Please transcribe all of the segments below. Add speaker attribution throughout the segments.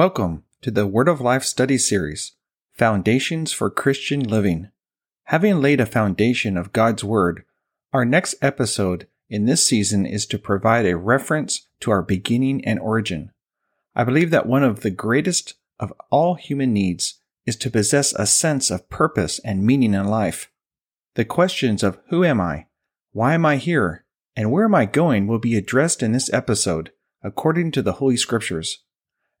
Speaker 1: Welcome to the Word of Life study series, Foundations for Christian Living. Having laid a foundation of God's Word, our next episode in this season is to provide a reference to our beginning and origin. I believe that one of the greatest of all human needs is to possess a sense of purpose and meaning in life. The questions of who am I, why am I here, and where am I going will be addressed in this episode according to the Holy Scriptures.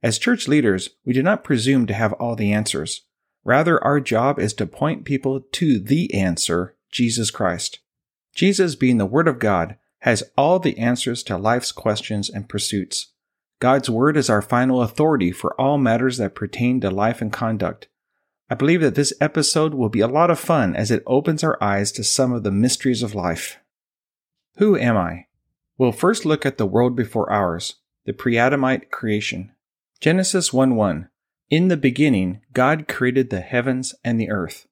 Speaker 1: As church leaders, we do not presume to have all the answers. Rather, our job is to point people to the answer, Jesus Christ. Jesus, being the Word of God, has all the answers to life's questions and pursuits. God's Word is our final authority for all matters that pertain to life and conduct. I believe that this episode will be a lot of fun as it opens our eyes to some of the mysteries of life. Who am I? We'll first look at the world before ours, the pre Adamite creation. Genesis 1 1. In the beginning, God created the heavens and the earth.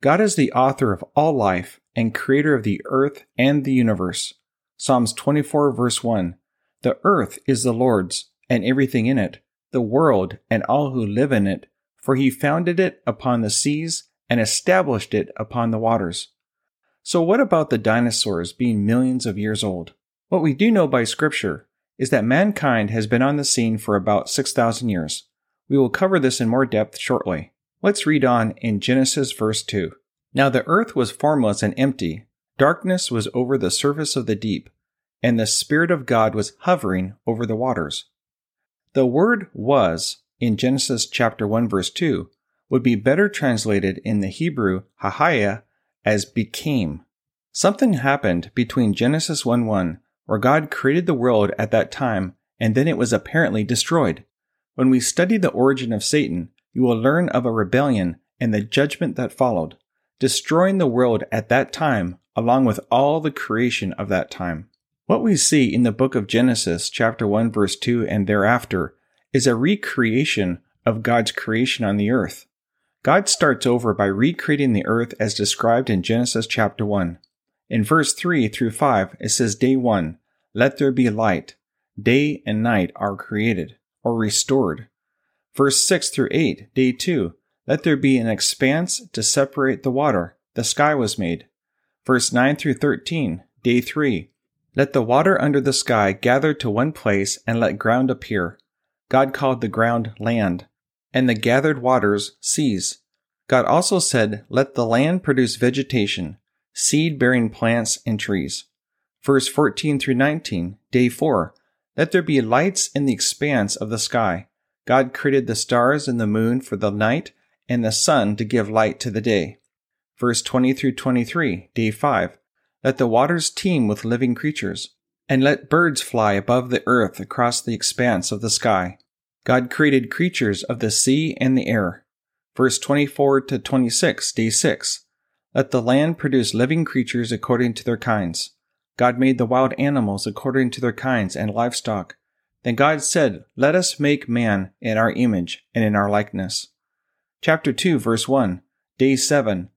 Speaker 1: God is the author of all life and creator of the earth and the universe. Psalms 24 verse 1. The earth is the Lord's and everything in it, the world and all who live in it, for he founded it upon the seas and established it upon the waters. So what about the dinosaurs being millions of years old? What we do know by scripture is that mankind has been on the scene for about 6,000 years. We will cover this in more depth shortly. Let's read on in Genesis verse 2. Now the earth was formless and empty, darkness was over the surface of the deep, and the Spirit of God was hovering over the waters. The word was in Genesis chapter 1 verse 2 would be better translated in the Hebrew hahaya as became. Something happened between Genesis 1 1 where God created the world at that time and then it was apparently destroyed. When we study the origin of Satan, you will learn of a rebellion and the judgment that followed, destroying the world at that time along with all the creation of that time. What we see in the book of Genesis, chapter 1, verse 2, and thereafter is a recreation of God's creation on the earth. God starts over by recreating the earth as described in Genesis chapter 1. In verse 3 through 5, it says, Day 1, let there be light. Day and night are created, or restored. Verse 6 through 8, Day 2, let there be an expanse to separate the water. The sky was made. Verse 9 through 13, Day 3, let the water under the sky gather to one place and let ground appear. God called the ground land, and the gathered waters seas. God also said, Let the land produce vegetation, seed bearing plants and trees. Verse 14 through 19, day 4. Let there be lights in the expanse of the sky. God created the stars and the moon for the night and the sun to give light to the day. Verse 20 through 23, day 5. Let the waters teem with living creatures, and let birds fly above the earth across the expanse of the sky. God created creatures of the sea and the air. Verse 24 to 26, day 6. Let the land produce living creatures according to their kinds. God made the wild animals according to their kinds and livestock then God said, Let us make man in our image and in our likeness. Chapter 2, verse 1, Day 7.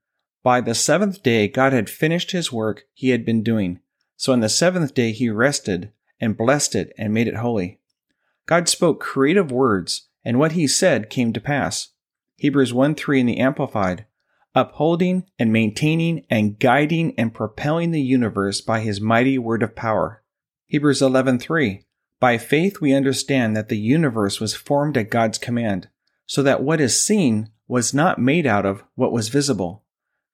Speaker 1: By the seventh day, God had finished his work he had been doing. So on the seventh day, he rested and blessed it and made it holy. God spoke creative words, and what he said came to pass. Hebrews 1 3 in the Amplified, upholding and maintaining and guiding and propelling the universe by his mighty word of power. Hebrews 11 3, by faith, we understand that the universe was formed at God's command, so that what is seen was not made out of what was visible.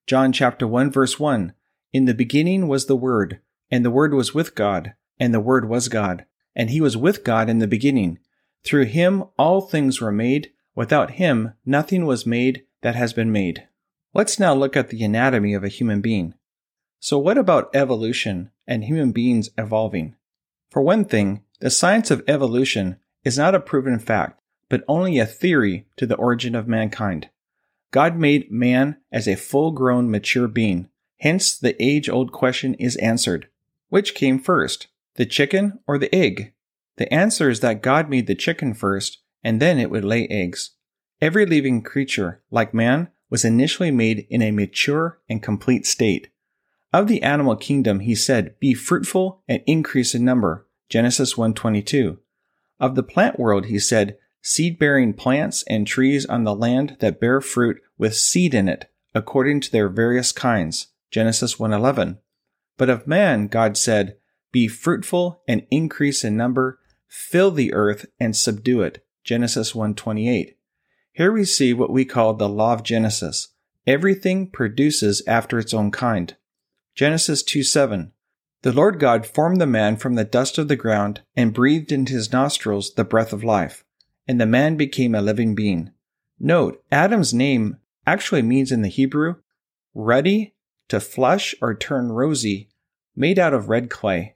Speaker 1: John chapter 1 verse 1. In the beginning was the Word, and the Word was with God, and the Word was God, and he was with God in the beginning. Through him all things were made, without him nothing was made that has been made. Let's now look at the anatomy of a human being. So what about evolution and human beings evolving? For one thing, the science of evolution is not a proven fact, but only a theory to the origin of mankind. God made man as a full grown, mature being. Hence, the age old question is answered Which came first, the chicken or the egg? The answer is that God made the chicken first, and then it would lay eggs. Every living creature, like man, was initially made in a mature and complete state. Of the animal kingdom, he said, Be fruitful and increase in number. Genesis 1:22. Of the plant world he said, seed-bearing plants and trees on the land that bear fruit with seed in it, according to their various kinds. Genesis 1:11. But of man God said, be fruitful and increase in number, fill the earth and subdue it. Genesis 1:28. Here we see what we call the law of Genesis. Everything produces after its own kind. Genesis 2 7. The Lord God formed the man from the dust of the ground and breathed into his nostrils the breath of life, and the man became a living being. Note, Adam's name actually means in the Hebrew, ruddy, to flush or turn rosy, made out of red clay.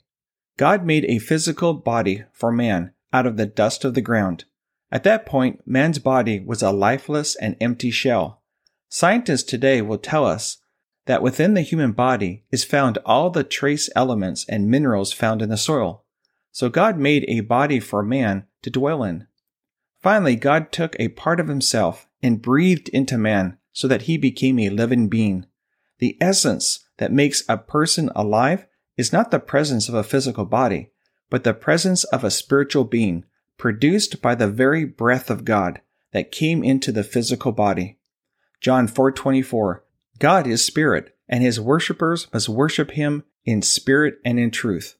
Speaker 1: God made a physical body for man out of the dust of the ground. At that point, man's body was a lifeless and empty shell. Scientists today will tell us that within the human body is found all the trace elements and minerals found in the soil. So God made a body for man to dwell in. Finally, God took a part of himself and breathed into man so that he became a living being. The essence that makes a person alive is not the presence of a physical body, but the presence of a spiritual being produced by the very breath of God that came into the physical body. John 4:24 God is spirit, and his worshippers must worship him in spirit and in truth.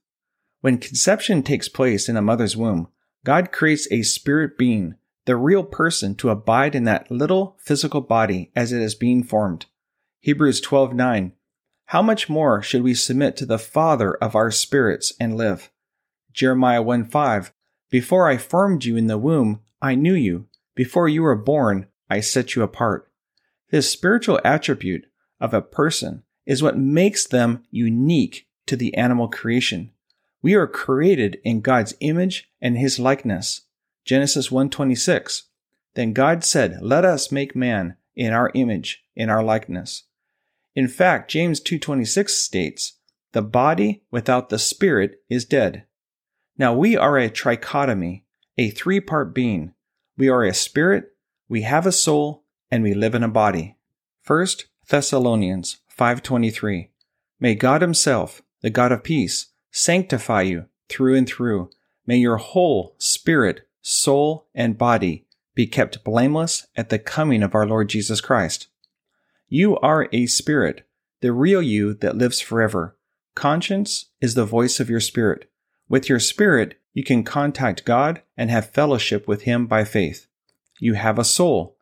Speaker 1: When conception takes place in a mother's womb, God creates a spirit being, the real person, to abide in that little physical body as it is being formed. Hebrews 12:9 How much more should we submit to the Father of our spirits and live? Jeremiah 1:5 Before I formed you in the womb, I knew you. Before you were born, I set you apart. This spiritual attribute of a person is what makes them unique to the animal creation. We are created in God's image and his likeness. Genesis 1:26. Then God said, "Let us make man in our image, in our likeness." In fact, James 2:26 states, "The body without the spirit is dead." Now we are a trichotomy, a three-part being. We are a spirit, we have a soul, and we live in a body. First, Thessalonians 5:23 May God himself, the God of peace, sanctify you through and through. May your whole spirit, soul, and body be kept blameless at the coming of our Lord Jesus Christ. You are a spirit, the real you that lives forever. Conscience is the voice of your spirit. With your spirit, you can contact God and have fellowship with Him by faith. You have a soul,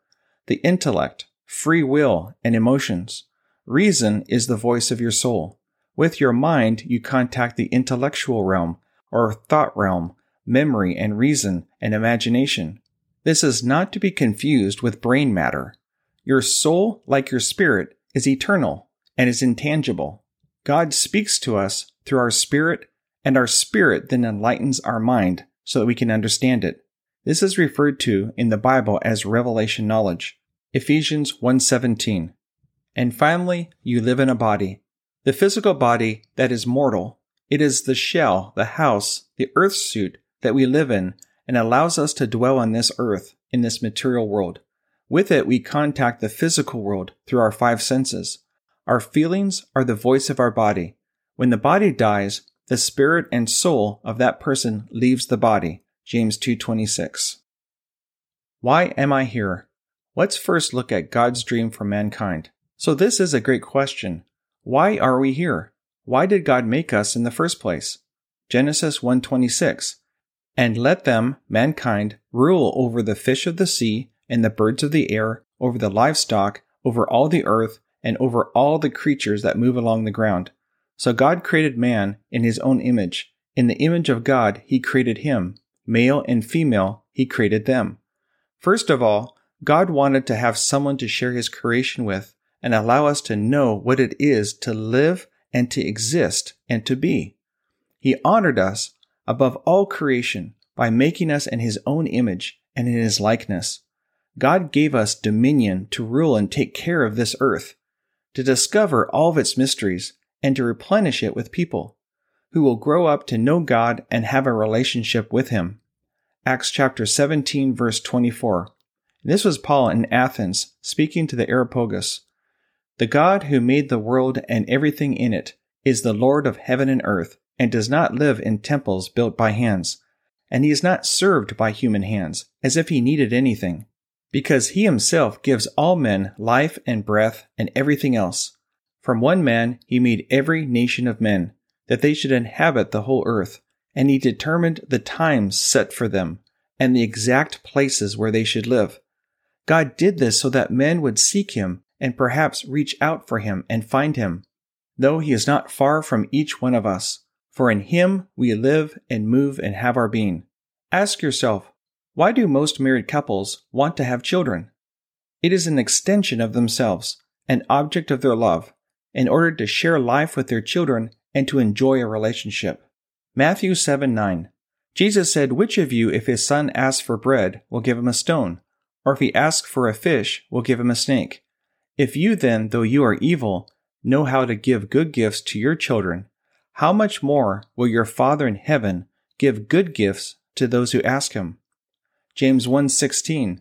Speaker 1: the intellect, free will, and emotions. Reason is the voice of your soul. With your mind, you contact the intellectual realm, or thought realm, memory and reason and imagination. This is not to be confused with brain matter. Your soul, like your spirit, is eternal and is intangible. God speaks to us through our spirit, and our spirit then enlightens our mind so that we can understand it. This is referred to in the Bible as revelation knowledge. Ephesians 1:17. And finally, you live in a body. The physical body that is mortal. It is the shell, the house, the earth suit that we live in and allows us to dwell on this earth in this material world. With it, we contact the physical world through our five senses. Our feelings are the voice of our body. When the body dies, the spirit and soul of that person leaves the body. James 2:26. Why am I here? Let's first look at God's dream for mankind. So this is a great question. Why are we here? Why did God make us in the first place? Genesis 1:26. And let them, mankind, rule over the fish of the sea and the birds of the air, over the livestock, over all the earth, and over all the creatures that move along the ground. So God created man in his own image. In the image of God, he created him. Male and female, he created them. First of all, God wanted to have someone to share his creation with and allow us to know what it is to live and to exist and to be. He honored us above all creation by making us in his own image and in his likeness. God gave us dominion to rule and take care of this earth, to discover all of its mysteries, and to replenish it with people who will grow up to know God and have a relationship with Him. Acts chapter 17, verse 24. This was Paul in Athens speaking to the Areopagus. The God who made the world and everything in it is the Lord of heaven and earth, and does not live in temples built by hands, and he is not served by human hands, as if he needed anything because he himself gives all men life and breath and everything else. From one man he made every nation of men, that they should inhabit the whole earth, and he determined the times set for them, and the exact places where they should live. God did this so that men would seek him and perhaps reach out for him and find him, though he is not far from each one of us, for in him we live and move and have our being. Ask yourself, why do most married couples want to have children? It is an extension of themselves, an object of their love, in order to share life with their children and to enjoy a relationship. Matthew 7 9. Jesus said, Which of you, if his son asks for bread, will give him a stone? Or if he asks for a fish, will give him a snake? If you then, though you are evil, know how to give good gifts to your children, how much more will your Father in heaven give good gifts to those who ask him? James 1:16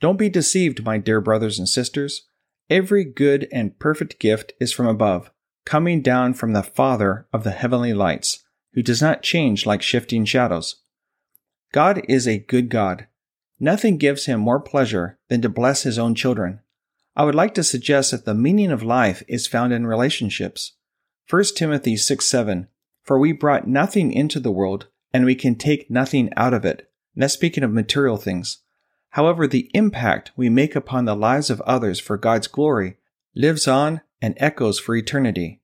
Speaker 1: Don't be deceived, my dear brothers and sisters. Every good and perfect gift is from above, coming down from the Father of the heavenly lights, who does not change like shifting shadows. God is a good God. Nothing gives him more pleasure than to bless his own children. I would like to suggest that the meaning of life is found in relationships. 1 Timothy 6 7 For we brought nothing into the world, and we can take nothing out of it. That's speaking of material things. However, the impact we make upon the lives of others for God's glory lives on and echoes for eternity.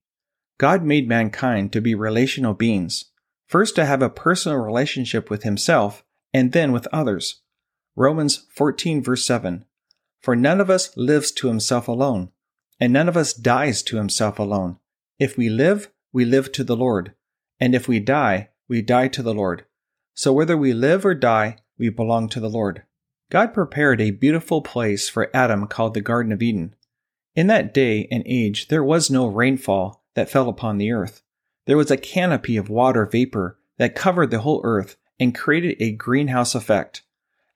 Speaker 1: God made mankind to be relational beings, first to have a personal relationship with himself and then with others. Romans 14 verse 7. For none of us lives to himself alone, and none of us dies to himself alone. If we live, we live to the Lord, and if we die, we die to the Lord. So whether we live or die, we belong to the Lord. God prepared a beautiful place for Adam called the Garden of Eden. In that day and age, there was no rainfall that fell upon the earth. There was a canopy of water vapor that covered the whole earth and created a greenhouse effect.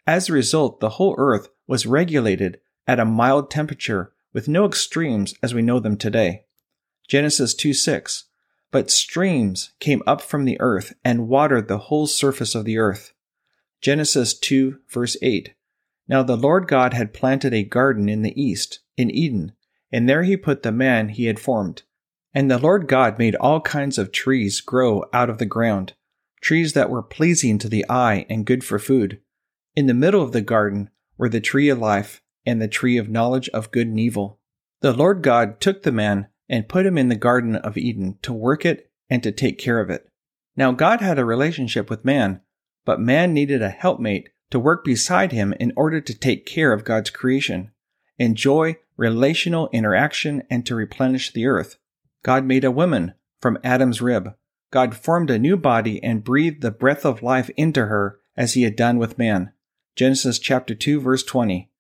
Speaker 1: As a result, the whole earth was regulated at a mild temperature with no extremes as we know them today. Genesis 2 6. But streams came up from the earth and watered the whole surface of the earth. Genesis 2 verse 8. Now the Lord God had planted a garden in the east, in Eden, and there he put the man he had formed. And the Lord God made all kinds of trees grow out of the ground, trees that were pleasing to the eye and good for food. In the middle of the garden were the tree of life and the tree of knowledge of good and evil. The Lord God took the man and put him in the Garden of Eden to work it and to take care of it. Now God had a relationship with man, but man needed a helpmate to work beside him in order to take care of God's creation, enjoy relational interaction, and to replenish the earth. God made a woman from Adam's rib. God formed a new body and breathed the breath of life into her as he had done with man. Genesis chapter 2 verse 20.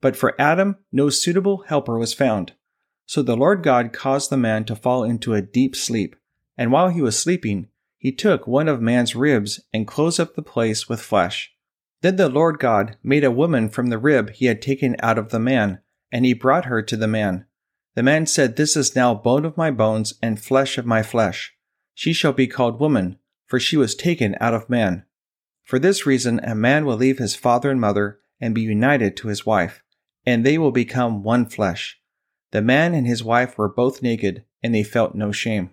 Speaker 1: But for Adam, no suitable helper was found. So the Lord God caused the man to fall into a deep sleep. And while he was sleeping, he took one of man's ribs and closed up the place with flesh. Then the Lord God made a woman from the rib he had taken out of the man, and he brought her to the man. The man said, This is now bone of my bones and flesh of my flesh. She shall be called woman, for she was taken out of man. For this reason, a man will leave his father and mother and be united to his wife, and they will become one flesh. The man and his wife were both naked, and they felt no shame.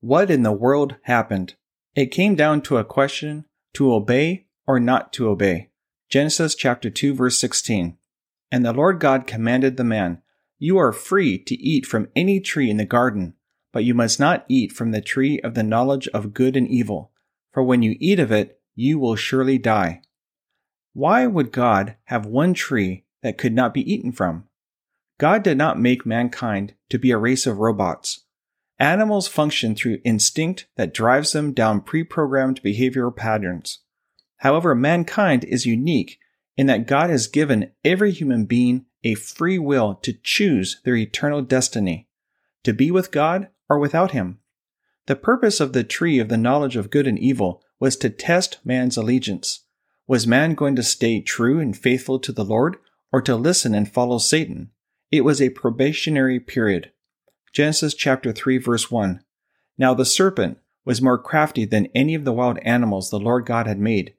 Speaker 1: What in the world happened? It came down to a question to obey or not to obey. Genesis chapter 2 verse 16. And the Lord God commanded the man, You are free to eat from any tree in the garden, but you must not eat from the tree of the knowledge of good and evil, for when you eat of it, you will surely die. Why would God have one tree that could not be eaten from? God did not make mankind to be a race of robots. Animals function through instinct that drives them down pre programmed behavioral patterns. However, mankind is unique in that God has given every human being a free will to choose their eternal destiny, to be with God or without Him. The purpose of the tree of the knowledge of good and evil was to test man's allegiance. Was man going to stay true and faithful to the Lord or to listen and follow Satan? It was a probationary period. Genesis chapter 3 verse 1. Now the serpent was more crafty than any of the wild animals the Lord God had made.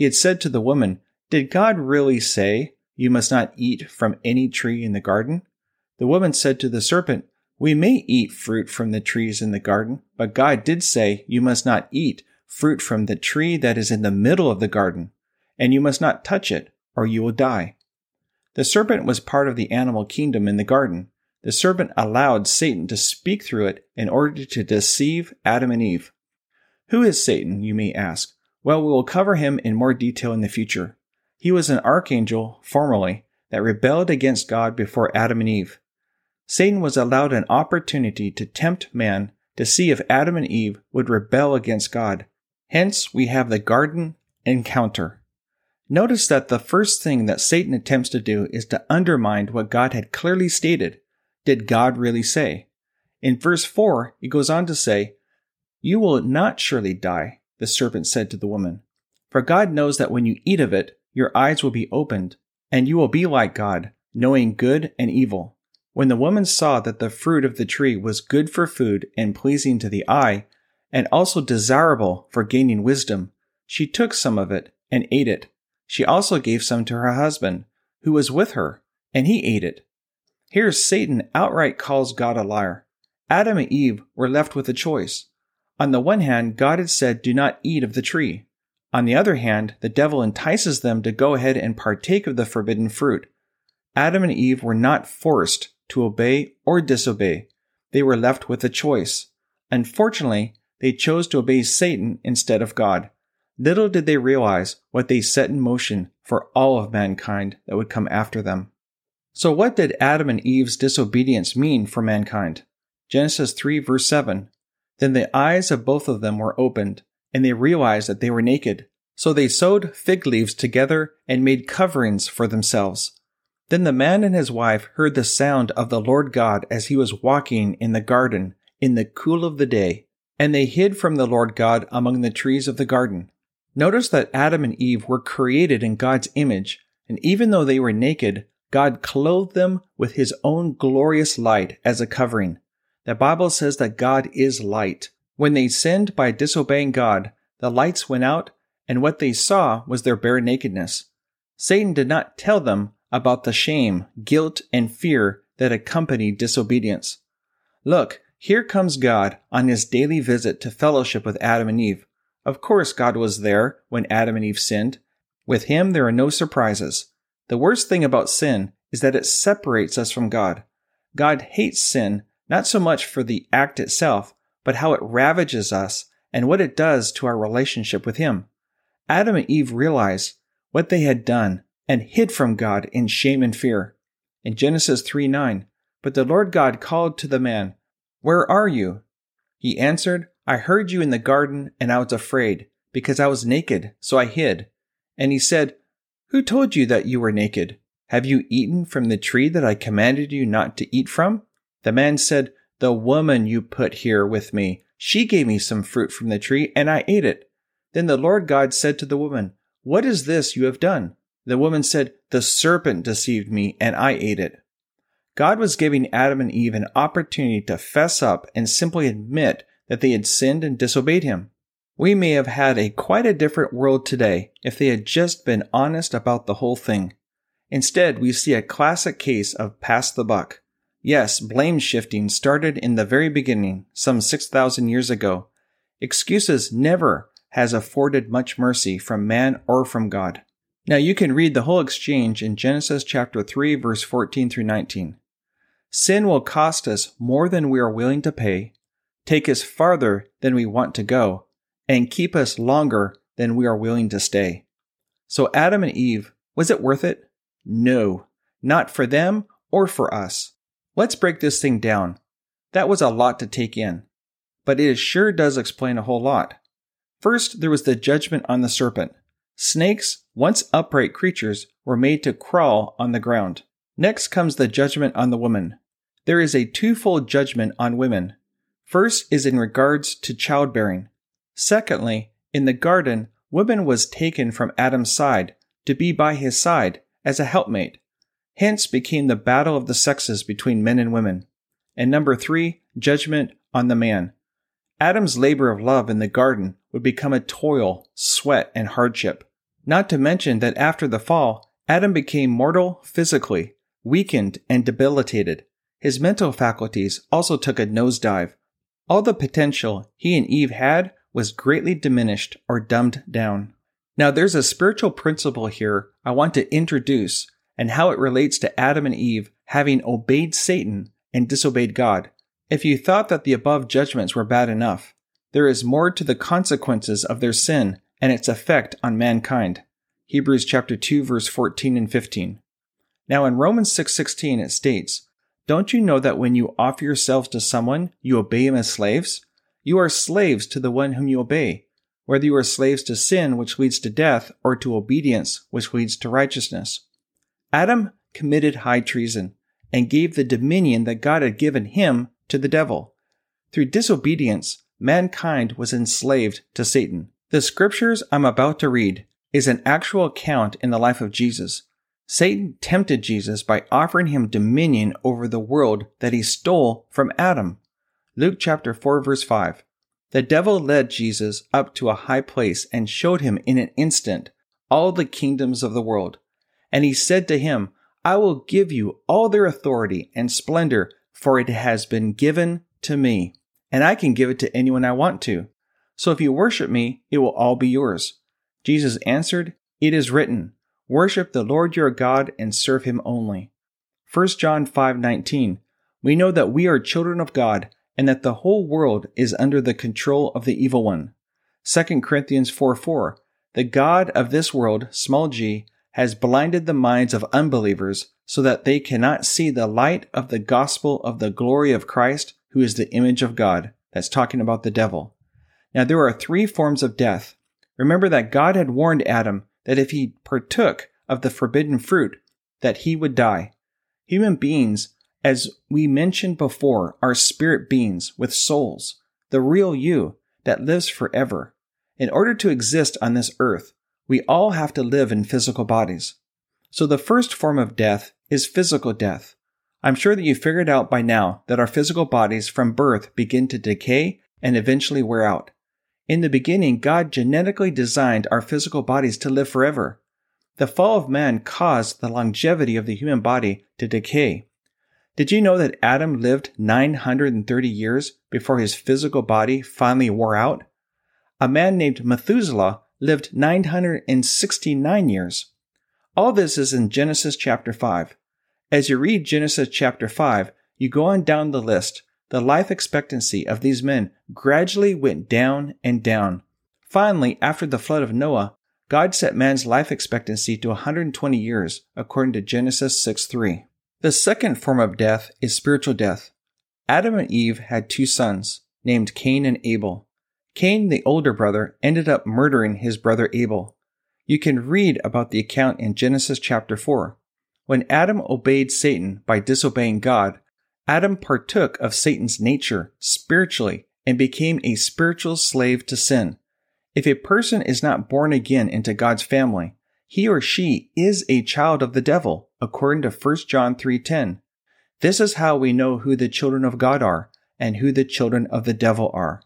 Speaker 1: He had said to the woman, Did God really say, You must not eat from any tree in the garden? The woman said to the serpent, We may eat fruit from the trees in the garden, but God did say, You must not eat fruit from the tree that is in the middle of the garden, and you must not touch it, or you will die. The serpent was part of the animal kingdom in the garden. The serpent allowed Satan to speak through it in order to deceive Adam and Eve. Who is Satan, you may ask? Well, we will cover him in more detail in the future. He was an archangel, formerly, that rebelled against God before Adam and Eve. Satan was allowed an opportunity to tempt man to see if Adam and Eve would rebel against God. Hence, we have the garden encounter. Notice that the first thing that Satan attempts to do is to undermine what God had clearly stated. Did God really say? In verse 4, he goes on to say, You will not surely die the serpent said to the woman. For God knows that when you eat of it, your eyes will be opened, and you will be like God, knowing good and evil. When the woman saw that the fruit of the tree was good for food and pleasing to the eye, and also desirable for gaining wisdom, she took some of it and ate it. She also gave some to her husband, who was with her, and he ate it. Here Satan outright calls God a liar. Adam and Eve were left with a choice. On the one hand, God had said, Do not eat of the tree. On the other hand, the devil entices them to go ahead and partake of the forbidden fruit. Adam and Eve were not forced to obey or disobey. They were left with a choice. Unfortunately, they chose to obey Satan instead of God. Little did they realize what they set in motion for all of mankind that would come after them. So, what did Adam and Eve's disobedience mean for mankind? Genesis 3, verse 7 then the eyes of both of them were opened, and they realized that they were naked. So they sewed fig leaves together and made coverings for themselves. Then the man and his wife heard the sound of the Lord God as he was walking in the garden in the cool of the day, and they hid from the Lord God among the trees of the garden. Notice that Adam and Eve were created in God's image, and even though they were naked, God clothed them with his own glorious light as a covering. The Bible says that God is light. When they sinned by disobeying God, the lights went out, and what they saw was their bare nakedness. Satan did not tell them about the shame, guilt, and fear that accompanied disobedience. Look, here comes God on his daily visit to fellowship with Adam and Eve. Of course, God was there when Adam and Eve sinned. With him, there are no surprises. The worst thing about sin is that it separates us from God. God hates sin not so much for the act itself, but how it ravages us and what it does to our relationship with Him. Adam and Eve realized what they had done and hid from God in shame and fear. In Genesis 3 9, but the Lord God called to the man, Where are you? He answered, I heard you in the garden, and I was afraid, because I was naked, so I hid. And he said, Who told you that you were naked? Have you eaten from the tree that I commanded you not to eat from? The man said, The woman you put here with me, she gave me some fruit from the tree, and I ate it. Then the Lord God said to the woman, What is this you have done? The woman said, The serpent deceived me, and I ate it. God was giving Adam and Eve an opportunity to fess up and simply admit that they had sinned and disobeyed him. We may have had a quite a different world today if they had just been honest about the whole thing. Instead, we see a classic case of pass the buck. Yes, blame shifting started in the very beginning, some 6,000 years ago. Excuses never has afforded much mercy from man or from God. Now you can read the whole exchange in Genesis chapter 3 verse 14 through 19. Sin will cost us more than we are willing to pay, take us farther than we want to go, and keep us longer than we are willing to stay. So Adam and Eve, was it worth it? No, not for them or for us. Let's break this thing down. That was a lot to take in, but it sure does explain a whole lot. First, there was the judgment on the serpent. Snakes, once upright creatures, were made to crawl on the ground. Next comes the judgment on the woman. There is a twofold judgment on women. First is in regards to childbearing. Secondly, in the garden, woman was taken from Adam's side to be by his side as a helpmate. Hence became the battle of the sexes between men and women. And number three, judgment on the man. Adam's labor of love in the garden would become a toil, sweat, and hardship. Not to mention that after the fall, Adam became mortal physically, weakened, and debilitated. His mental faculties also took a nosedive. All the potential he and Eve had was greatly diminished or dumbed down. Now, there's a spiritual principle here I want to introduce and how it relates to Adam and Eve having obeyed Satan and disobeyed God. If you thought that the above judgments were bad enough, there is more to the consequences of their sin and its effect on mankind. Hebrews chapter 2 verse 14 and 15. Now in Romans 6:16 it states, "Don't you know that when you offer yourselves to someone, you obey him as slaves? You are slaves to the one whom you obey, whether you are slaves to sin which leads to death or to obedience which leads to righteousness." Adam committed high treason and gave the dominion that God had given him to the devil. Through disobedience, mankind was enslaved to Satan. The scriptures I'm about to read is an actual account in the life of Jesus. Satan tempted Jesus by offering him dominion over the world that he stole from Adam. Luke chapter 4 verse 5. The devil led Jesus up to a high place and showed him in an instant all the kingdoms of the world. And he said to him, I will give you all their authority and splendor, for it has been given to me and I can give it to anyone I want to. So if you worship me, it will all be yours. Jesus answered, It is written, Worship the Lord your God and serve him only. 1 John 5:19 We know that we are children of God and that the whole world is under the control of the evil one. 2 Corinthians 4 4 The God of this world, small g, has blinded the minds of unbelievers so that they cannot see the light of the gospel of the glory of Christ who is the image of God. That's talking about the devil. Now, there are three forms of death. Remember that God had warned Adam that if he partook of the forbidden fruit, that he would die. Human beings, as we mentioned before, are spirit beings with souls, the real you that lives forever. In order to exist on this earth, we all have to live in physical bodies. So the first form of death is physical death. I'm sure that you figured out by now that our physical bodies from birth begin to decay and eventually wear out. In the beginning, God genetically designed our physical bodies to live forever. The fall of man caused the longevity of the human body to decay. Did you know that Adam lived 930 years before his physical body finally wore out? A man named Methuselah lived 969 years. All this is in Genesis chapter 5. As you read Genesis chapter 5, you go on down the list. The life expectancy of these men gradually went down and down. Finally, after the flood of Noah, God set man's life expectancy to 120 years, according to Genesis 6 3. The second form of death is spiritual death. Adam and Eve had two sons, named Cain and Abel. Cain, the older brother, ended up murdering his brother Abel. You can read about the account in Genesis chapter 4. When Adam obeyed Satan by disobeying God, Adam partook of Satan's nature spiritually and became a spiritual slave to sin. If a person is not born again into God's family, he or she is a child of the devil, according to 1 John 3:10. This is how we know who the children of God are and who the children of the devil are.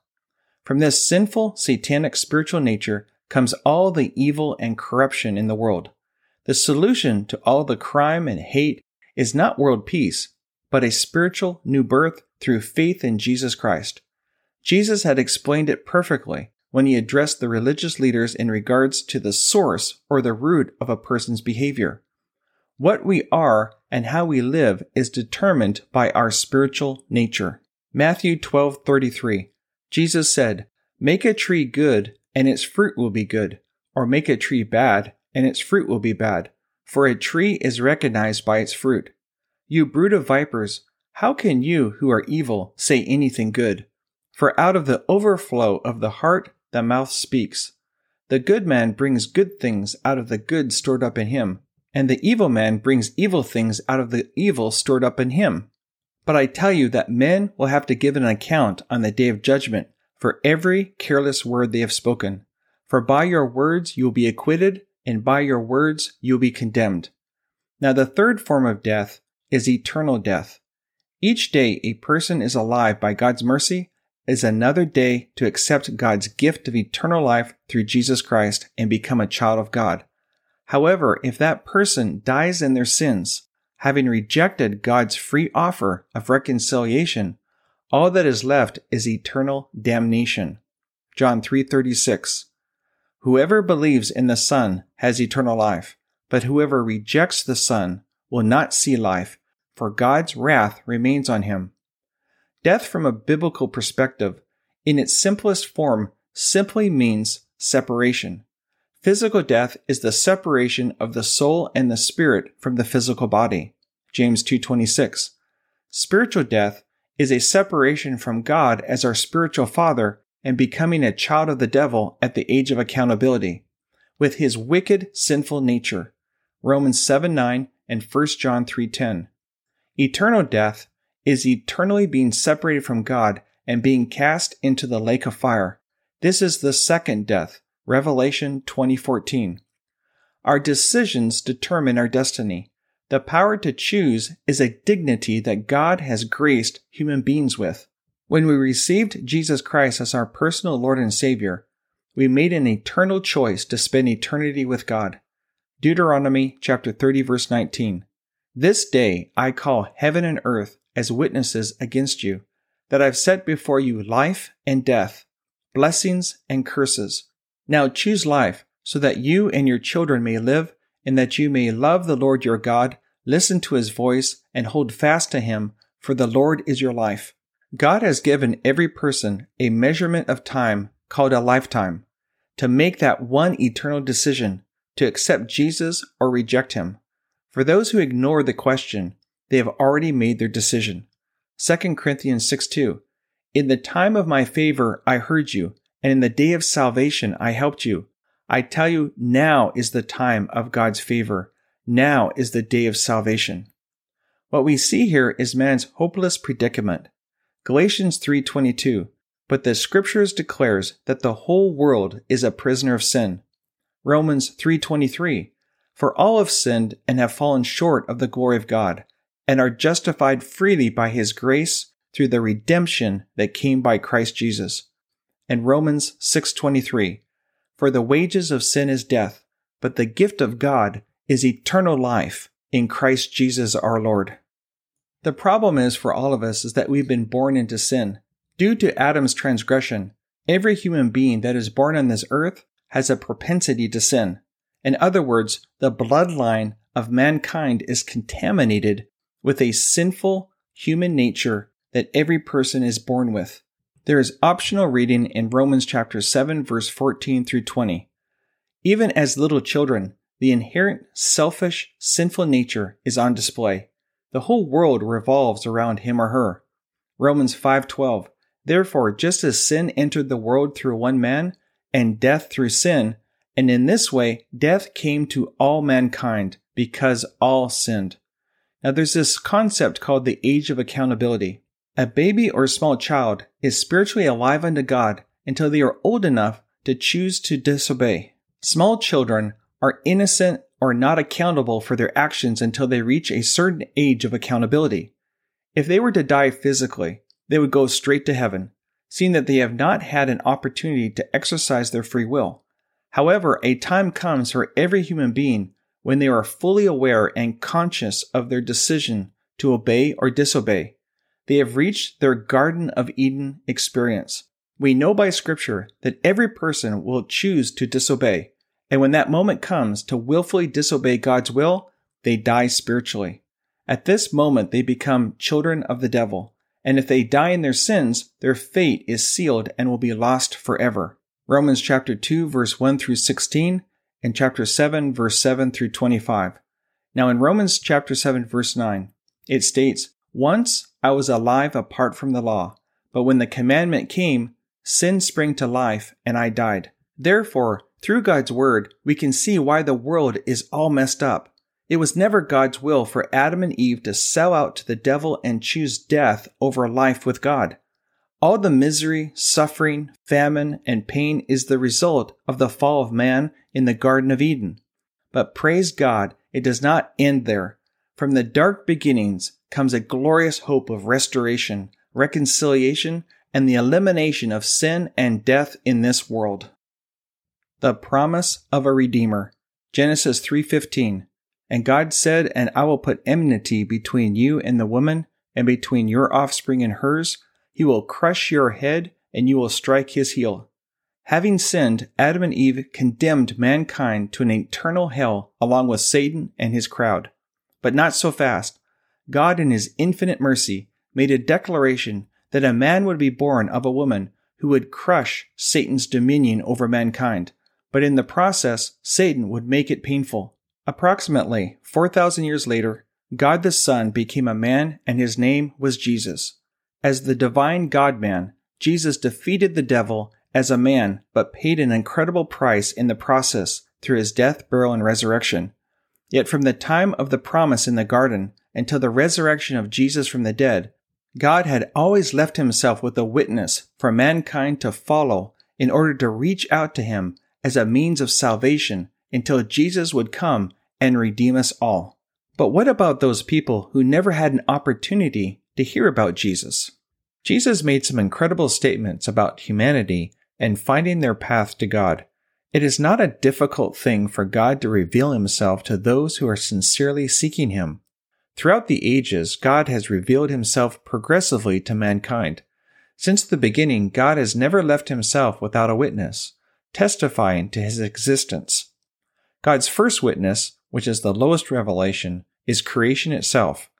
Speaker 1: From this sinful, satanic spiritual nature comes all the evil and corruption in the world. The solution to all the crime and hate is not world peace, but a spiritual new birth through faith in Jesus Christ. Jesus had explained it perfectly when he addressed the religious leaders in regards to the source or the root of a person's behavior. What we are and how we live is determined by our spiritual nature. Matthew 12:33. Jesus said, "Make a tree good, and its fruit will be good, or make a tree bad, and its fruit will be bad, for a tree is recognized by its fruit." You brood of vipers, how can you who are evil say anything good? For out of the overflow of the heart the mouth speaks. The good man brings good things out of the good stored up in him, and the evil man brings evil things out of the evil stored up in him. But I tell you that men will have to give an account on the day of judgment for every careless word they have spoken. For by your words you will be acquitted, and by your words you will be condemned. Now, the third form of death is eternal death. Each day a person is alive by God's mercy is another day to accept God's gift of eternal life through Jesus Christ and become a child of God. However, if that person dies in their sins, having rejected God's free offer of reconciliation, all that is left is eternal damnation. John 3:36 Whoever believes in the Son has eternal life, but whoever rejects the Son will not see life, for God's wrath remains on him. Death from a biblical perspective, in its simplest form, simply means separation. Physical death is the separation of the soul and the spirit from the physical body. James 2:26. Spiritual death is a separation from God as our spiritual father and becoming a child of the devil at the age of accountability with his wicked sinful nature. Romans 7:9 and 1 John 3:10. Eternal death is eternally being separated from God and being cast into the lake of fire. This is the second death. Revelation 2014. Our decisions determine our destiny. The power to choose is a dignity that God has graced human beings with. When we received Jesus Christ as our personal Lord and Savior, we made an eternal choice to spend eternity with God. Deuteronomy chapter 30 verse 19. This day I call heaven and earth as witnesses against you, that I've set before you life and death, blessings and curses. Now choose life, so that you and your children may live, and that you may love the Lord your God, listen to his voice, and hold fast to him, for the Lord is your life. God has given every person a measurement of time called a lifetime to make that one eternal decision to accept Jesus or reject him. For those who ignore the question, they have already made their decision. 2 Corinthians 6 2. In the time of my favor I heard you, and in the day of salvation I helped you. I tell you, now is the time of God's favor. Now is the day of salvation. What we see here is man's hopeless predicament. Galatians 3:22. But the scriptures declares that the whole world is a prisoner of sin. Romans 3:23. For all have sinned and have fallen short of the glory of God and are justified freely by his grace through the redemption that came by Christ Jesus. And Romans 6:23 For the wages of sin is death, but the gift of God is eternal life in Christ Jesus our Lord. The problem is for all of us is that we've been born into sin. Due to Adam's transgression, every human being that is born on this earth has a propensity to sin. In other words, the bloodline of mankind is contaminated with a sinful human nature that every person is born with. There is optional reading in Romans chapter 7 verse 14 through 20. Even as little children, the inherent selfish, sinful nature is on display. The whole world revolves around him or her. Romans 5:12 Therefore, just as sin entered the world through one man, and death through sin, and in this way death came to all mankind because all sinned. Now there's this concept called the age of accountability. A baby or small child is spiritually alive unto God until they are old enough to choose to disobey. Small children are innocent or not accountable for their actions until they reach a certain age of accountability. If they were to die physically, they would go straight to heaven, seeing that they have not had an opportunity to exercise their free will. However, a time comes for every human being when they are fully aware and conscious of their decision to obey or disobey. They have reached their Garden of Eden experience. We know by Scripture that every person will choose to disobey, and when that moment comes to willfully disobey God's will, they die spiritually. At this moment, they become children of the devil, and if they die in their sins, their fate is sealed and will be lost forever. Romans chapter 2 verse 1 through 16 and chapter 7 verse 7 through 25. Now in Romans chapter 7 verse 9, it states, Once I was alive apart from the law, but when the commandment came, sin sprang to life and I died. Therefore, through God's word, we can see why the world is all messed up. It was never God's will for Adam and Eve to sell out to the devil and choose death over life with God. All the misery, suffering, famine, and pain is the result of the fall of man in the Garden of Eden. But praise God, it does not end there. From the dark beginnings comes a glorious hope of restoration, reconciliation, and the elimination of sin and death in this world. The promise of a redeemer. Genesis 3:15. And God said, "And I will put enmity between you and the woman, and between your offspring and hers. He will crush your head, and you will strike his heel." Having sinned, Adam and Eve condemned mankind to an eternal hell along with Satan and his crowd. But not so fast. God, in his infinite mercy, made a declaration that a man would be born of a woman who would crush Satan's dominion over mankind. But in the process, Satan would make it painful. Approximately 4,000 years later, God the Son became a man and his name was Jesus. As the divine God man, Jesus defeated the devil as a man, but paid an incredible price in the process through his death, burial, and resurrection. Yet from the time of the promise in the garden until the resurrection of Jesus from the dead, God had always left himself with a witness for mankind to follow in order to reach out to him as a means of salvation until Jesus would come and redeem us all. But what about those people who never had an opportunity to hear about Jesus? Jesus made some incredible statements about humanity and finding their path to God. It is not a difficult thing for God to reveal himself to those who are sincerely seeking him. Throughout the ages, God has revealed himself progressively to mankind. Since the beginning, God has never left himself without a witness, testifying to his existence. God's first witness, which is the lowest revelation, is creation itself.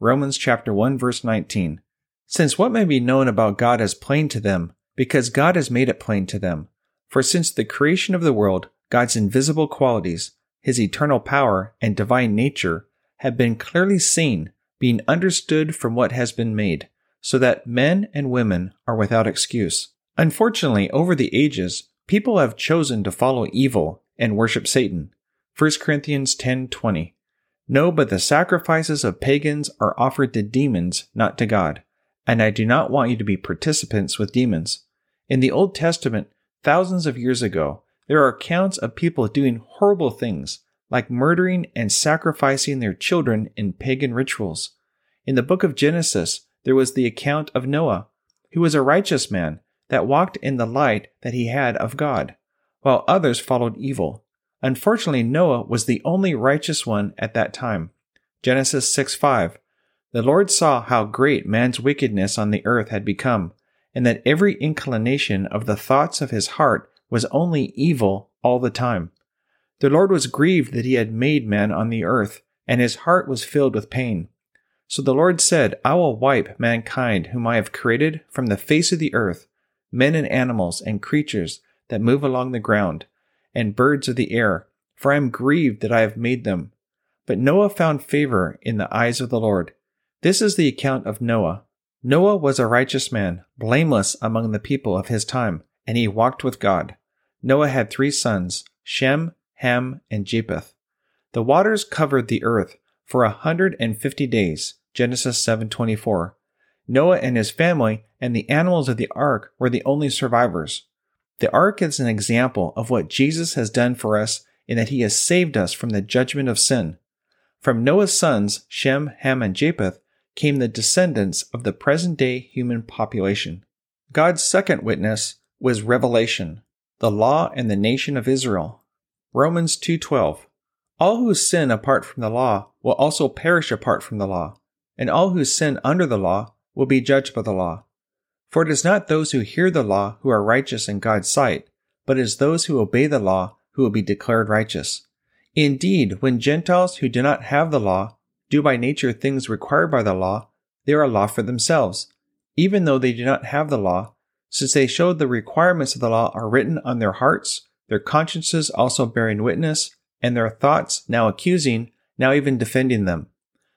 Speaker 1: Romans chapter 1 verse 19. Since what may be known about God is plain to them, because God has made it plain to them. For since the creation of the world, God's invisible qualities, his eternal power, and divine nature have been clearly seen, being understood from what has been made, so that men and women are without excuse. Unfortunately, over the ages, people have chosen to follow evil and worship Satan. 1 Corinthians 10:20. No, but the sacrifices of pagans are offered to demons, not to God and I do not want you to be participants with demons. In the Old Testament, thousands of years ago, there are accounts of people doing horrible things, like murdering and sacrificing their children in pagan rituals. In the book of Genesis, there was the account of Noah, who was a righteous man that walked in the light that he had of God, while others followed evil. Unfortunately, Noah was the only righteous one at that time. Genesis 6 5. The Lord saw how great man's wickedness on the earth had become, and that every inclination of the thoughts of his heart was only evil all the time. The Lord was grieved that he had made man on the earth, and his heart was filled with pain. So the Lord said, I will wipe mankind whom I have created from the face of the earth, men and animals and creatures that move along the ground, and birds of the air, for I am grieved that I have made them. But Noah found favor in the eyes of the Lord. This is the account of Noah. Noah was a righteous man, blameless among the people of his time, and he walked with God. Noah had three sons, Shem, Ham, and Japheth. The waters covered the earth for a hundred and fifty days. Genesis 7:24. Noah and his family and the animals of the ark were the only survivors. The ark is an example of what Jesus has done for us in that he has saved us from the judgment of sin. From Noah's sons, Shem, Ham, and Japheth, came the descendants of the present day human population. God's second witness was revelation, the law and the nation of Israel. Romans 2:12 All who sin apart from the law will also perish apart from the law, and all who sin under the law will be judged by the law. For it is not those who hear the law who are righteous in God's sight, but it is those who obey the law who will be declared righteous. Indeed, when Gentiles who do not have the law do by nature things required by the law, they are a law for themselves, even though they do not have the law, since they show the requirements of the law are written on their hearts, their consciences also bearing witness, and their thoughts now accusing, now even defending them.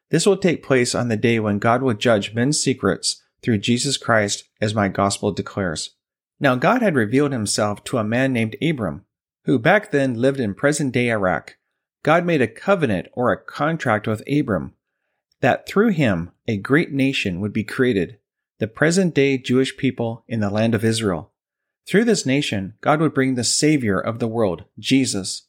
Speaker 1: This will take place on the day when God will judge men's secrets through Jesus Christ, as my gospel declares. Now God had revealed himself to a man named Abram, who back then lived in present day Iraq. God made a covenant or a contract with Abram that through him a great nation would be created, the present day Jewish people in the land of Israel. Through this nation, God would bring the Savior of the world, Jesus.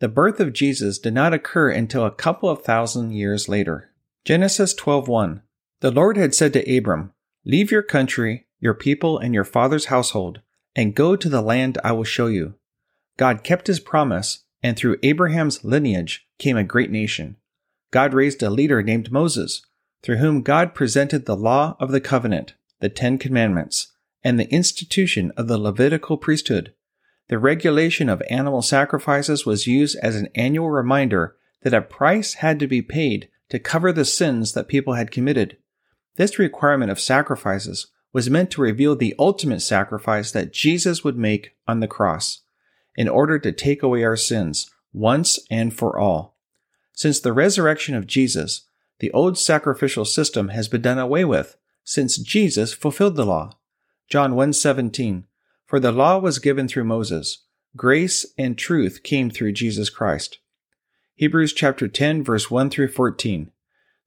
Speaker 1: The birth of Jesus did not occur until a couple of thousand years later. Genesis 12:1 The Lord had said to Abram, Leave your country, your people, and your father's household, and go to the land I will show you. God kept his promise, and through Abraham's lineage came a great nation. God raised a leader named Moses, through whom God presented the law of the covenant, the Ten Commandments, and the institution of the Levitical priesthood. The regulation of animal sacrifices was used as an annual reminder that a price had to be paid to cover the sins that people had committed. This requirement of sacrifices was meant to reveal the ultimate sacrifice that Jesus would make on the cross in order to take away our sins once and for all. Since the resurrection of Jesus, the old sacrificial system has been done away with since Jesus fulfilled the law. John 1:17 For the law was given through Moses grace and truth came through Jesus Christ. Hebrews chapter 10 verse 1 through 14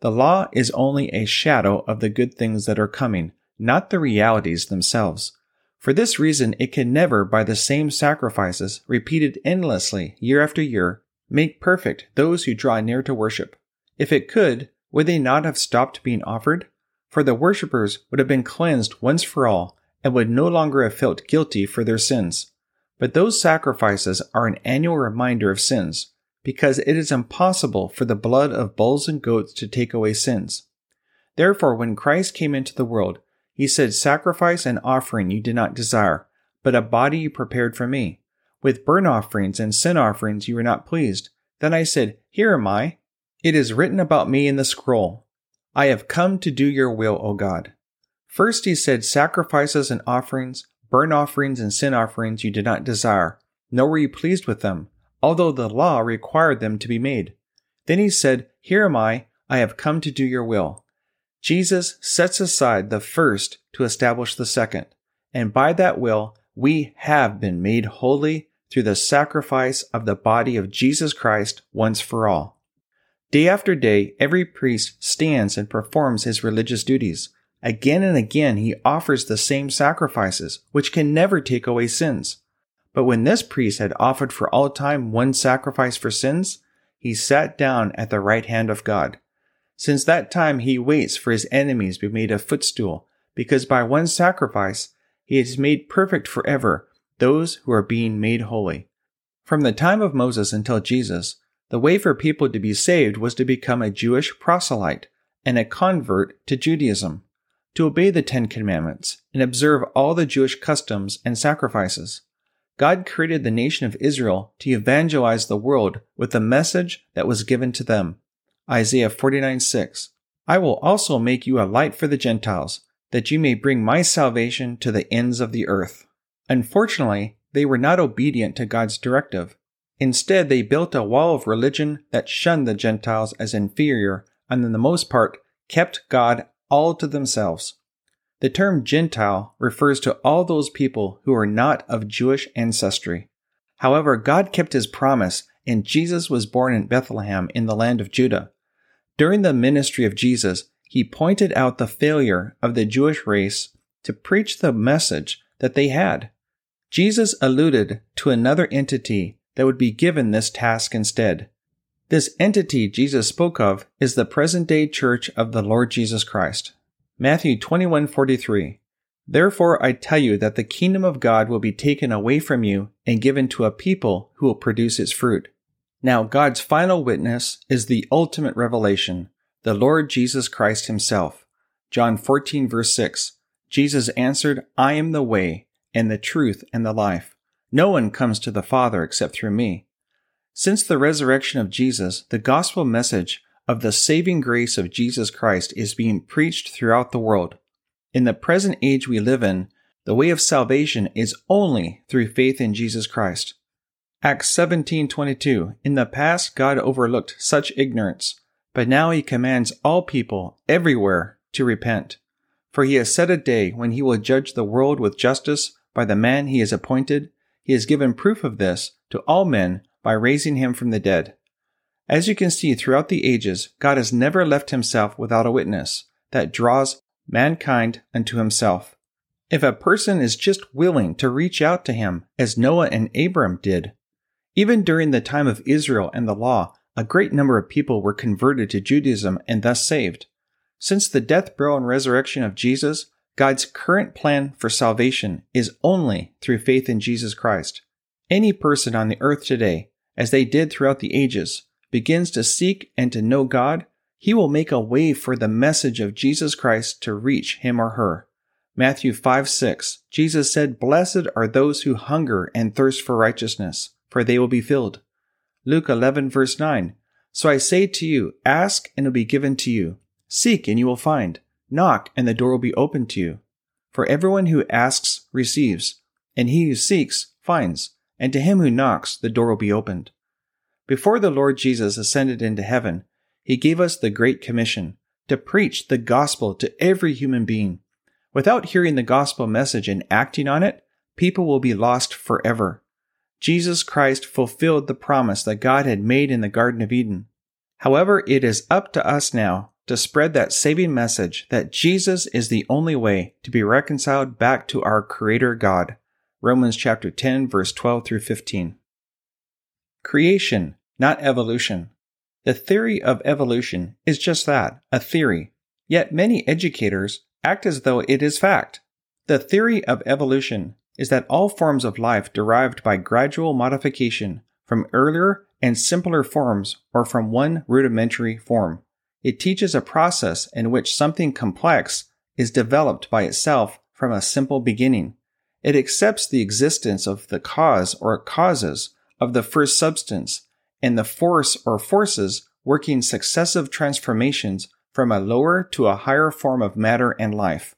Speaker 1: the law is only a shadow of the good things that are coming, not the realities themselves. For this reason, it can never, by the same sacrifices, repeated endlessly year after year, make perfect those who draw near to worship. If it could, would they not have stopped being offered? For the worshippers would have been cleansed once for all and would no longer have felt guilty for their sins. But those sacrifices are an annual reminder of sins, because it is impossible for the blood of bulls and goats to take away sins. Therefore, when Christ came into the world, he said, Sacrifice and offering you did not desire, but a body you prepared for me. With burnt offerings and sin offerings you were not pleased. Then I said, Here am I. It is written about me in the scroll. I have come to do your will, O God. First he said, Sacrifices and offerings, burnt offerings and sin offerings you did not desire, nor were you pleased with them although the law required them to be made. Then he said, Here am I, I have come to do your will. Jesus sets aside the first to establish the second, and by that will we have been made holy through the sacrifice of the body of Jesus Christ once for all. Day after day, every priest stands and performs his religious duties. Again and again, he offers the same sacrifices, which can never take away sins. But when this priest had offered for all time one sacrifice for sins, he sat down at the right hand of God. Since that time he waits for his enemies to be made a footstool, because by one sacrifice he has made perfect forever those who are being made holy. From the time of Moses until Jesus, the way for people to be saved was to become a Jewish proselyte and a convert to Judaism, to obey the Ten Commandments and observe all the Jewish customs and sacrifices. God created the nation of Israel to evangelize the world with the message that was given to them. Isaiah 49 6. I will also make you a light for the Gentiles, that you may bring my salvation to the ends of the earth. Unfortunately, they were not obedient to God's directive, Instead, they built a wall of religion that shunned the Gentiles as inferior and, in the most part, kept God all to themselves. The term Gentile refers to all those people who are not of Jewish ancestry. However, God kept his promise, and Jesus was born in Bethlehem in the land of Judah. During the ministry of Jesus, he pointed out the failure of the Jewish race to preach the message that they had. Jesus alluded to another entity that would be given this task instead. This entity Jesus spoke of is the present day church of the Lord Jesus Christ. Matthew 21:43 Therefore I tell you that the kingdom of God will be taken away from you and given to a people who will produce its fruit. Now God's final witness is the ultimate revelation, the Lord Jesus Christ himself. John 14 verse 6. Jesus answered, I am the way and the truth and the life. No one comes to the Father except through me. Since the resurrection of Jesus, the gospel message of the saving grace of Jesus Christ is being preached throughout the world. In the present age we live in, the way of salvation is only through faith in Jesus Christ. Acts 17:22 In the past God overlooked such ignorance, but now he commands all people everywhere to repent. For he has set a day when he will judge the world with justice by the man he has appointed. He has given proof of this to all men by raising him from the dead. As you can see throughout the ages, God has never left himself without a witness that draws mankind unto himself. If a person is just willing to reach out to him, as Noah and Abram did, even during the time of Israel and the law, a great number of people were converted to Judaism and thus saved. Since the death, burial, and resurrection of Jesus, God's current plan for salvation is only through faith in Jesus Christ. Any person on the earth today, as they did throughout the ages, begins to seek and to know God, he will make a way for the message of Jesus Christ to reach him or her. Matthew 5 6, Jesus said, Blessed are those who hunger and thirst for righteousness, for they will be filled. Luke 11 verse 9, So I say to you, ask and it will be given to you. Seek and you will find. Knock and the door will be opened to you. For everyone who asks receives, and he who seeks finds, and to him who knocks the door will be opened. Before the Lord Jesus ascended into heaven, he gave us the Great Commission to preach the gospel to every human being. Without hearing the gospel message and acting on it, people will be lost forever. Jesus Christ fulfilled the promise that God had made in the Garden of Eden. However, it is up to us now to spread that saving message that Jesus is the only way to be reconciled back to our Creator God. Romans chapter 10 verse 12 through 15. Creation, not evolution. The theory of evolution is just that, a theory. Yet many educators act as though it is fact. The theory of evolution is that all forms of life derived by gradual modification from earlier and simpler forms or from one rudimentary form. It teaches a process in which something complex is developed by itself from a simple beginning. It accepts the existence of the cause or causes of the first substance and the force or forces working successive transformations from a lower to a higher form of matter and life.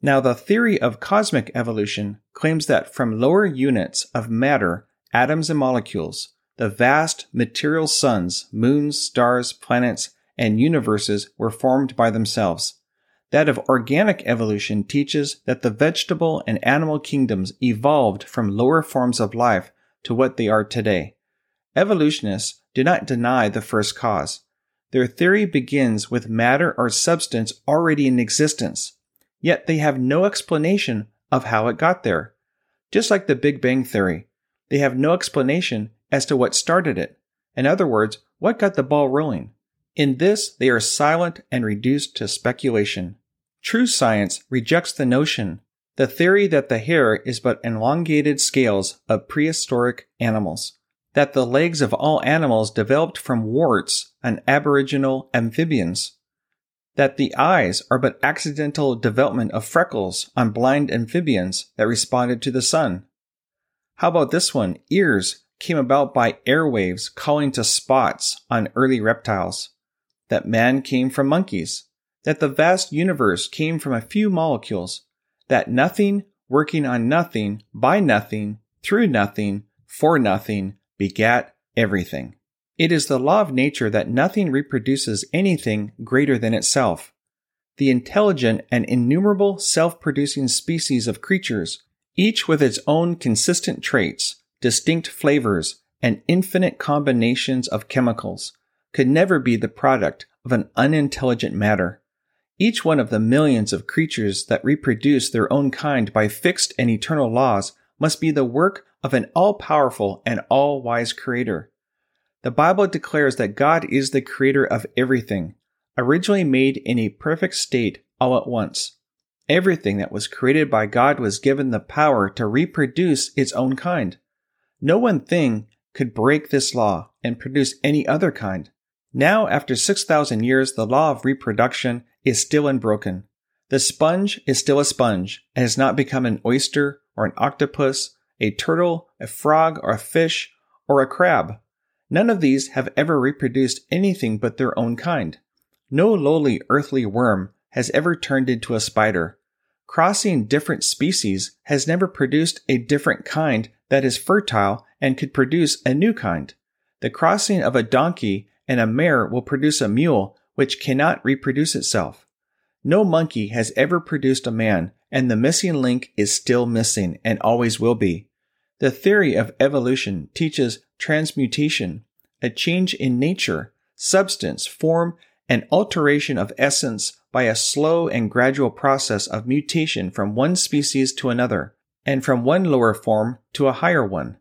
Speaker 1: Now, the theory of cosmic evolution claims that from lower units of matter, atoms and molecules, the vast material suns, moons, stars, planets, and universes were formed by themselves. That of organic evolution teaches that the vegetable and animal kingdoms evolved from lower forms of life to what they are today. Evolutionists do not deny the first cause. Their theory begins with matter or substance already in existence, yet they have no explanation of how it got there. Just like the Big Bang Theory, they have no explanation as to what started it. In other words, what got the ball rolling. In this, they are silent and reduced to speculation. True science rejects the notion, the theory that the hair is but elongated scales of prehistoric animals, that the legs of all animals developed from warts and aboriginal amphibians, that the eyes are but accidental development of freckles on blind amphibians that responded to the sun. How about this one? Ears came about by airwaves calling to spots on early reptiles that man came from monkeys, that the vast universe came from a few molecules, that nothing working on nothing, by nothing, through nothing, for nothing, begat everything. It is the law of nature that nothing reproduces anything greater than itself. The intelligent and innumerable self producing species of creatures, each with its own consistent traits, distinct flavors, and infinite combinations of chemicals, could never be the product of an unintelligent matter. Each one of the millions of creatures that reproduce their own kind by fixed and eternal laws must be the work of an all powerful and all wise creator. The Bible declares that God is the creator of everything, originally made in a perfect state all at once. Everything that was created by God was given the power to reproduce its own kind. No one thing could break this law and produce any other kind. Now, after 6,000 years, the law of reproduction is still unbroken. The sponge is still a sponge and has not become an oyster or an octopus, a turtle, a frog, or a fish, or a crab. None of these have ever reproduced anything but their own kind. No lowly earthly worm has ever turned into a spider. Crossing different species has never produced a different kind that is fertile and could produce a new kind. The crossing of a donkey and a mare will produce a mule which cannot reproduce itself. No monkey has ever produced a man, and the missing link is still missing and always will be. The theory of evolution teaches transmutation, a change in nature, substance, form, and alteration of essence by a slow and gradual process of mutation from one species to another, and from one lower form to a higher one.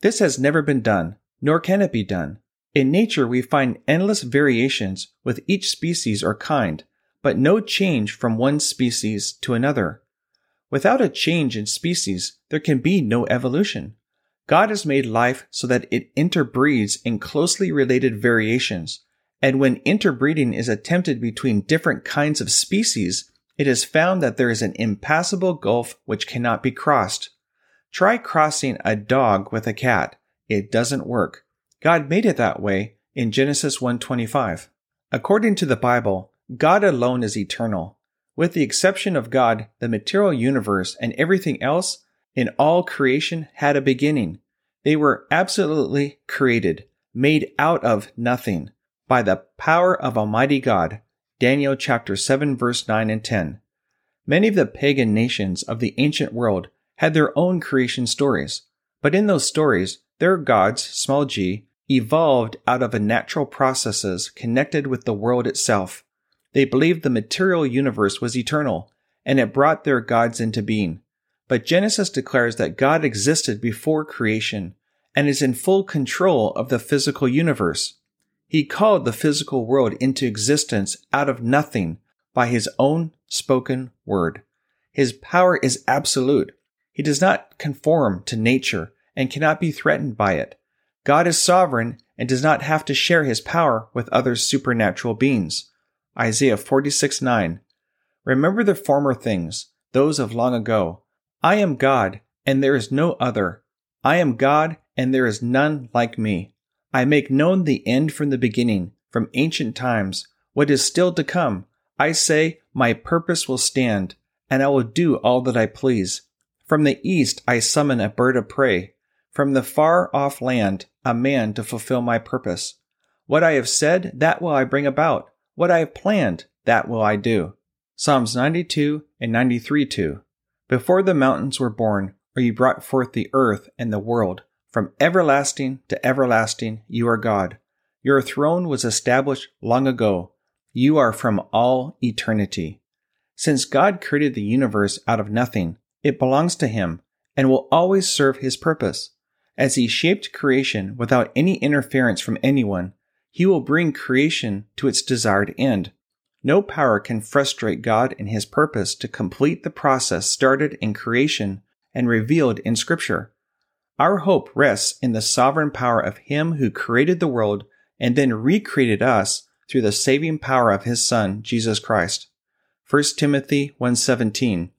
Speaker 1: This has never been done, nor can it be done. In nature, we find endless variations with each species or kind, but no change from one species to another. Without a change in species, there can be no evolution. God has made life so that it interbreeds in closely related variations, and when interbreeding is attempted between different kinds of species, it is found that there is an impassable gulf which cannot be crossed. Try crossing a dog with a cat. It doesn't work. God made it that way in Genesis 1:25. According to the Bible, God alone is eternal. With the exception of God, the material universe and everything else in all creation had a beginning. They were absolutely created, made out of nothing, by the power of Almighty God. Daniel chapter 7 verse 9 and 10. Many of the pagan nations of the ancient world had their own creation stories, but in those stories, their gods, small g, evolved out of a natural processes connected with the world itself. They believed the material universe was eternal, and it brought their gods into being. But Genesis declares that God existed before creation and is in full control of the physical universe. He called the physical world into existence out of nothing by his own spoken word. His power is absolute. He does not conform to nature and cannot be threatened by it. God is sovereign and does not have to share his power with other supernatural beings. Isaiah 46 9. Remember the former things, those of long ago. I am God, and there is no other. I am God, and there is none like me. I make known the end from the beginning, from ancient times, what is still to come. I say, My purpose will stand, and I will do all that I please. From the east I summon a bird of prey, from the far off land a man to fulfill my purpose. What I have said, that will I bring about. What I have planned, that will I do. Psalms 92 and 93 2. Before the mountains were born, or you brought forth the earth and the world, from everlasting to everlasting, you are God. Your throne was established long ago. You are from all eternity. Since God created the universe out of nothing, it belongs to Him and will always serve His purpose. As He shaped creation without any interference from anyone, he will bring creation to its desired end. No power can frustrate God in his purpose to complete the process started in creation and revealed in Scripture. Our hope rests in the sovereign power of Him who created the world and then recreated us through the saving power of His Son, Jesus Christ. 1 Timothy 1:17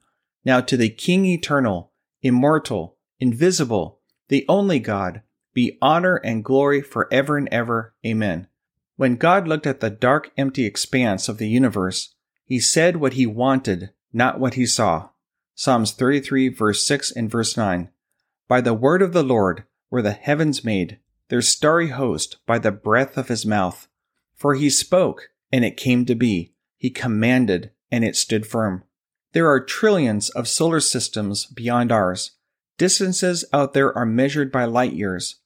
Speaker 1: Now to the King eternal, immortal, invisible, the only God, be honor and glory forever and ever. Amen. When God looked at the dark, empty expanse of the universe, he said what he wanted, not what he saw. Psalms 33, verse 6 and verse 9. By the word of the Lord were the heavens made, their starry host by the breath of his mouth. For he spoke, and it came to be. He commanded, and it stood firm. There are trillions of solar systems beyond ours. Distances out there are measured by light years.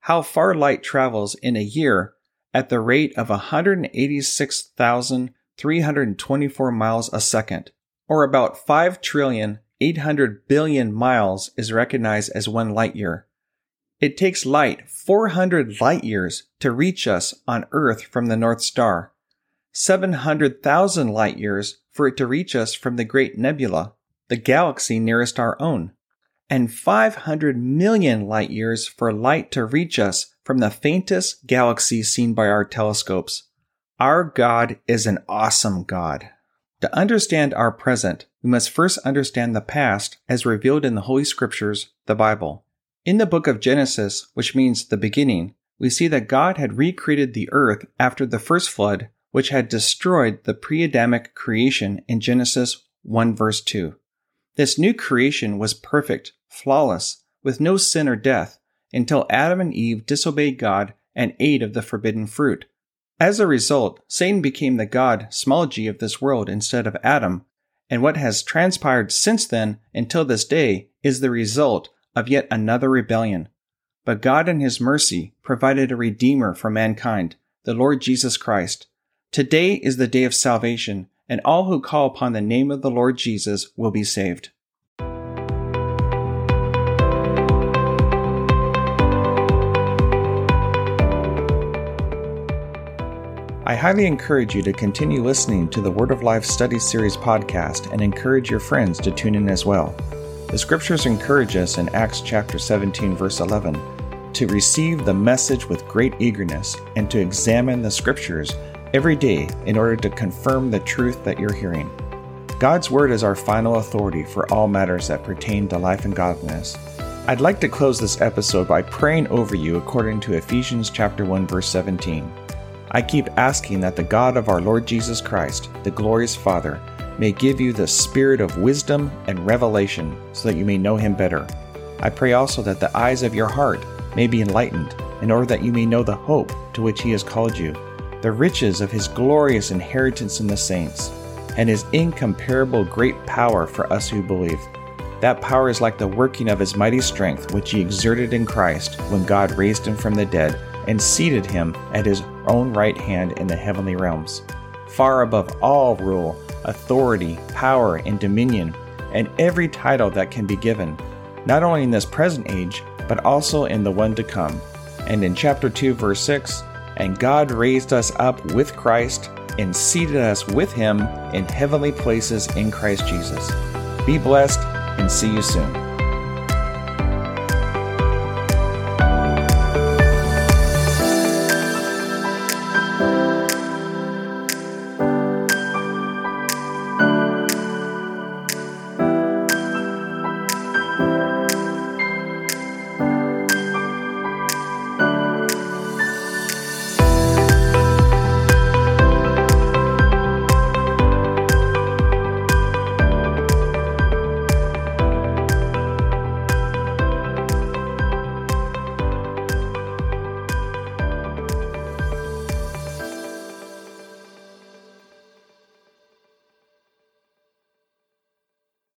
Speaker 1: How far light travels in a year at the rate of 186,324 miles a second, or about 5 trillion 800 billion miles is recognized as one light year. It takes light 400 light years to reach us on Earth from the North Star, 700,000 light years for it to reach us from the Great Nebula, the galaxy nearest our own, and 500 million light years for light to reach us from the faintest galaxy seen by our telescopes. Our God is an awesome God. To understand our present, we must first understand the past as revealed in the Holy Scriptures, the Bible. In the book of Genesis, which means the beginning, we see that God had recreated the earth after the first flood, which had destroyed the pre Adamic creation in Genesis 1 verse 2. This new creation was perfect, flawless, with no sin or death, until Adam and Eve disobeyed God and ate of the forbidden fruit. As a result, Satan became the God, small g, of this world instead of Adam, and what has transpired since then until this day is the result of yet another rebellion. But God in His mercy provided a Redeemer for mankind, the Lord Jesus Christ. Today is the day of salvation, and all who call upon the name of the Lord Jesus will be saved. I highly encourage you to continue listening to the Word of Life Study Series podcast and encourage your friends to tune in as well. The scriptures encourage us in Acts chapter 17 verse 11 to receive the message with great eagerness and to examine the scriptures every day in order to confirm the truth that you're hearing. God's word is our final authority for all matters that pertain to life and godliness. I'd like to close this episode by praying over you according to Ephesians chapter 1 verse 17. I keep asking that the God of our Lord Jesus Christ, the glorious Father, may give you the spirit of wisdom and revelation so that you may know him better. I pray also that the eyes of your heart may be enlightened, in order that you may know the hope to which he has called you, the riches of his glorious inheritance in the saints, and his incomparable great power for us who believe. That power is like the working of his mighty strength, which he exerted in Christ when God raised him from the dead and seated him at his own right hand in the heavenly realms, far above all rule, authority, power, and dominion, and every title that can be given, not only in this present age, but also in the one to come. And in chapter 2, verse 6, and God raised us up with Christ and seated us with him in heavenly places in Christ Jesus. Be blessed and see you soon.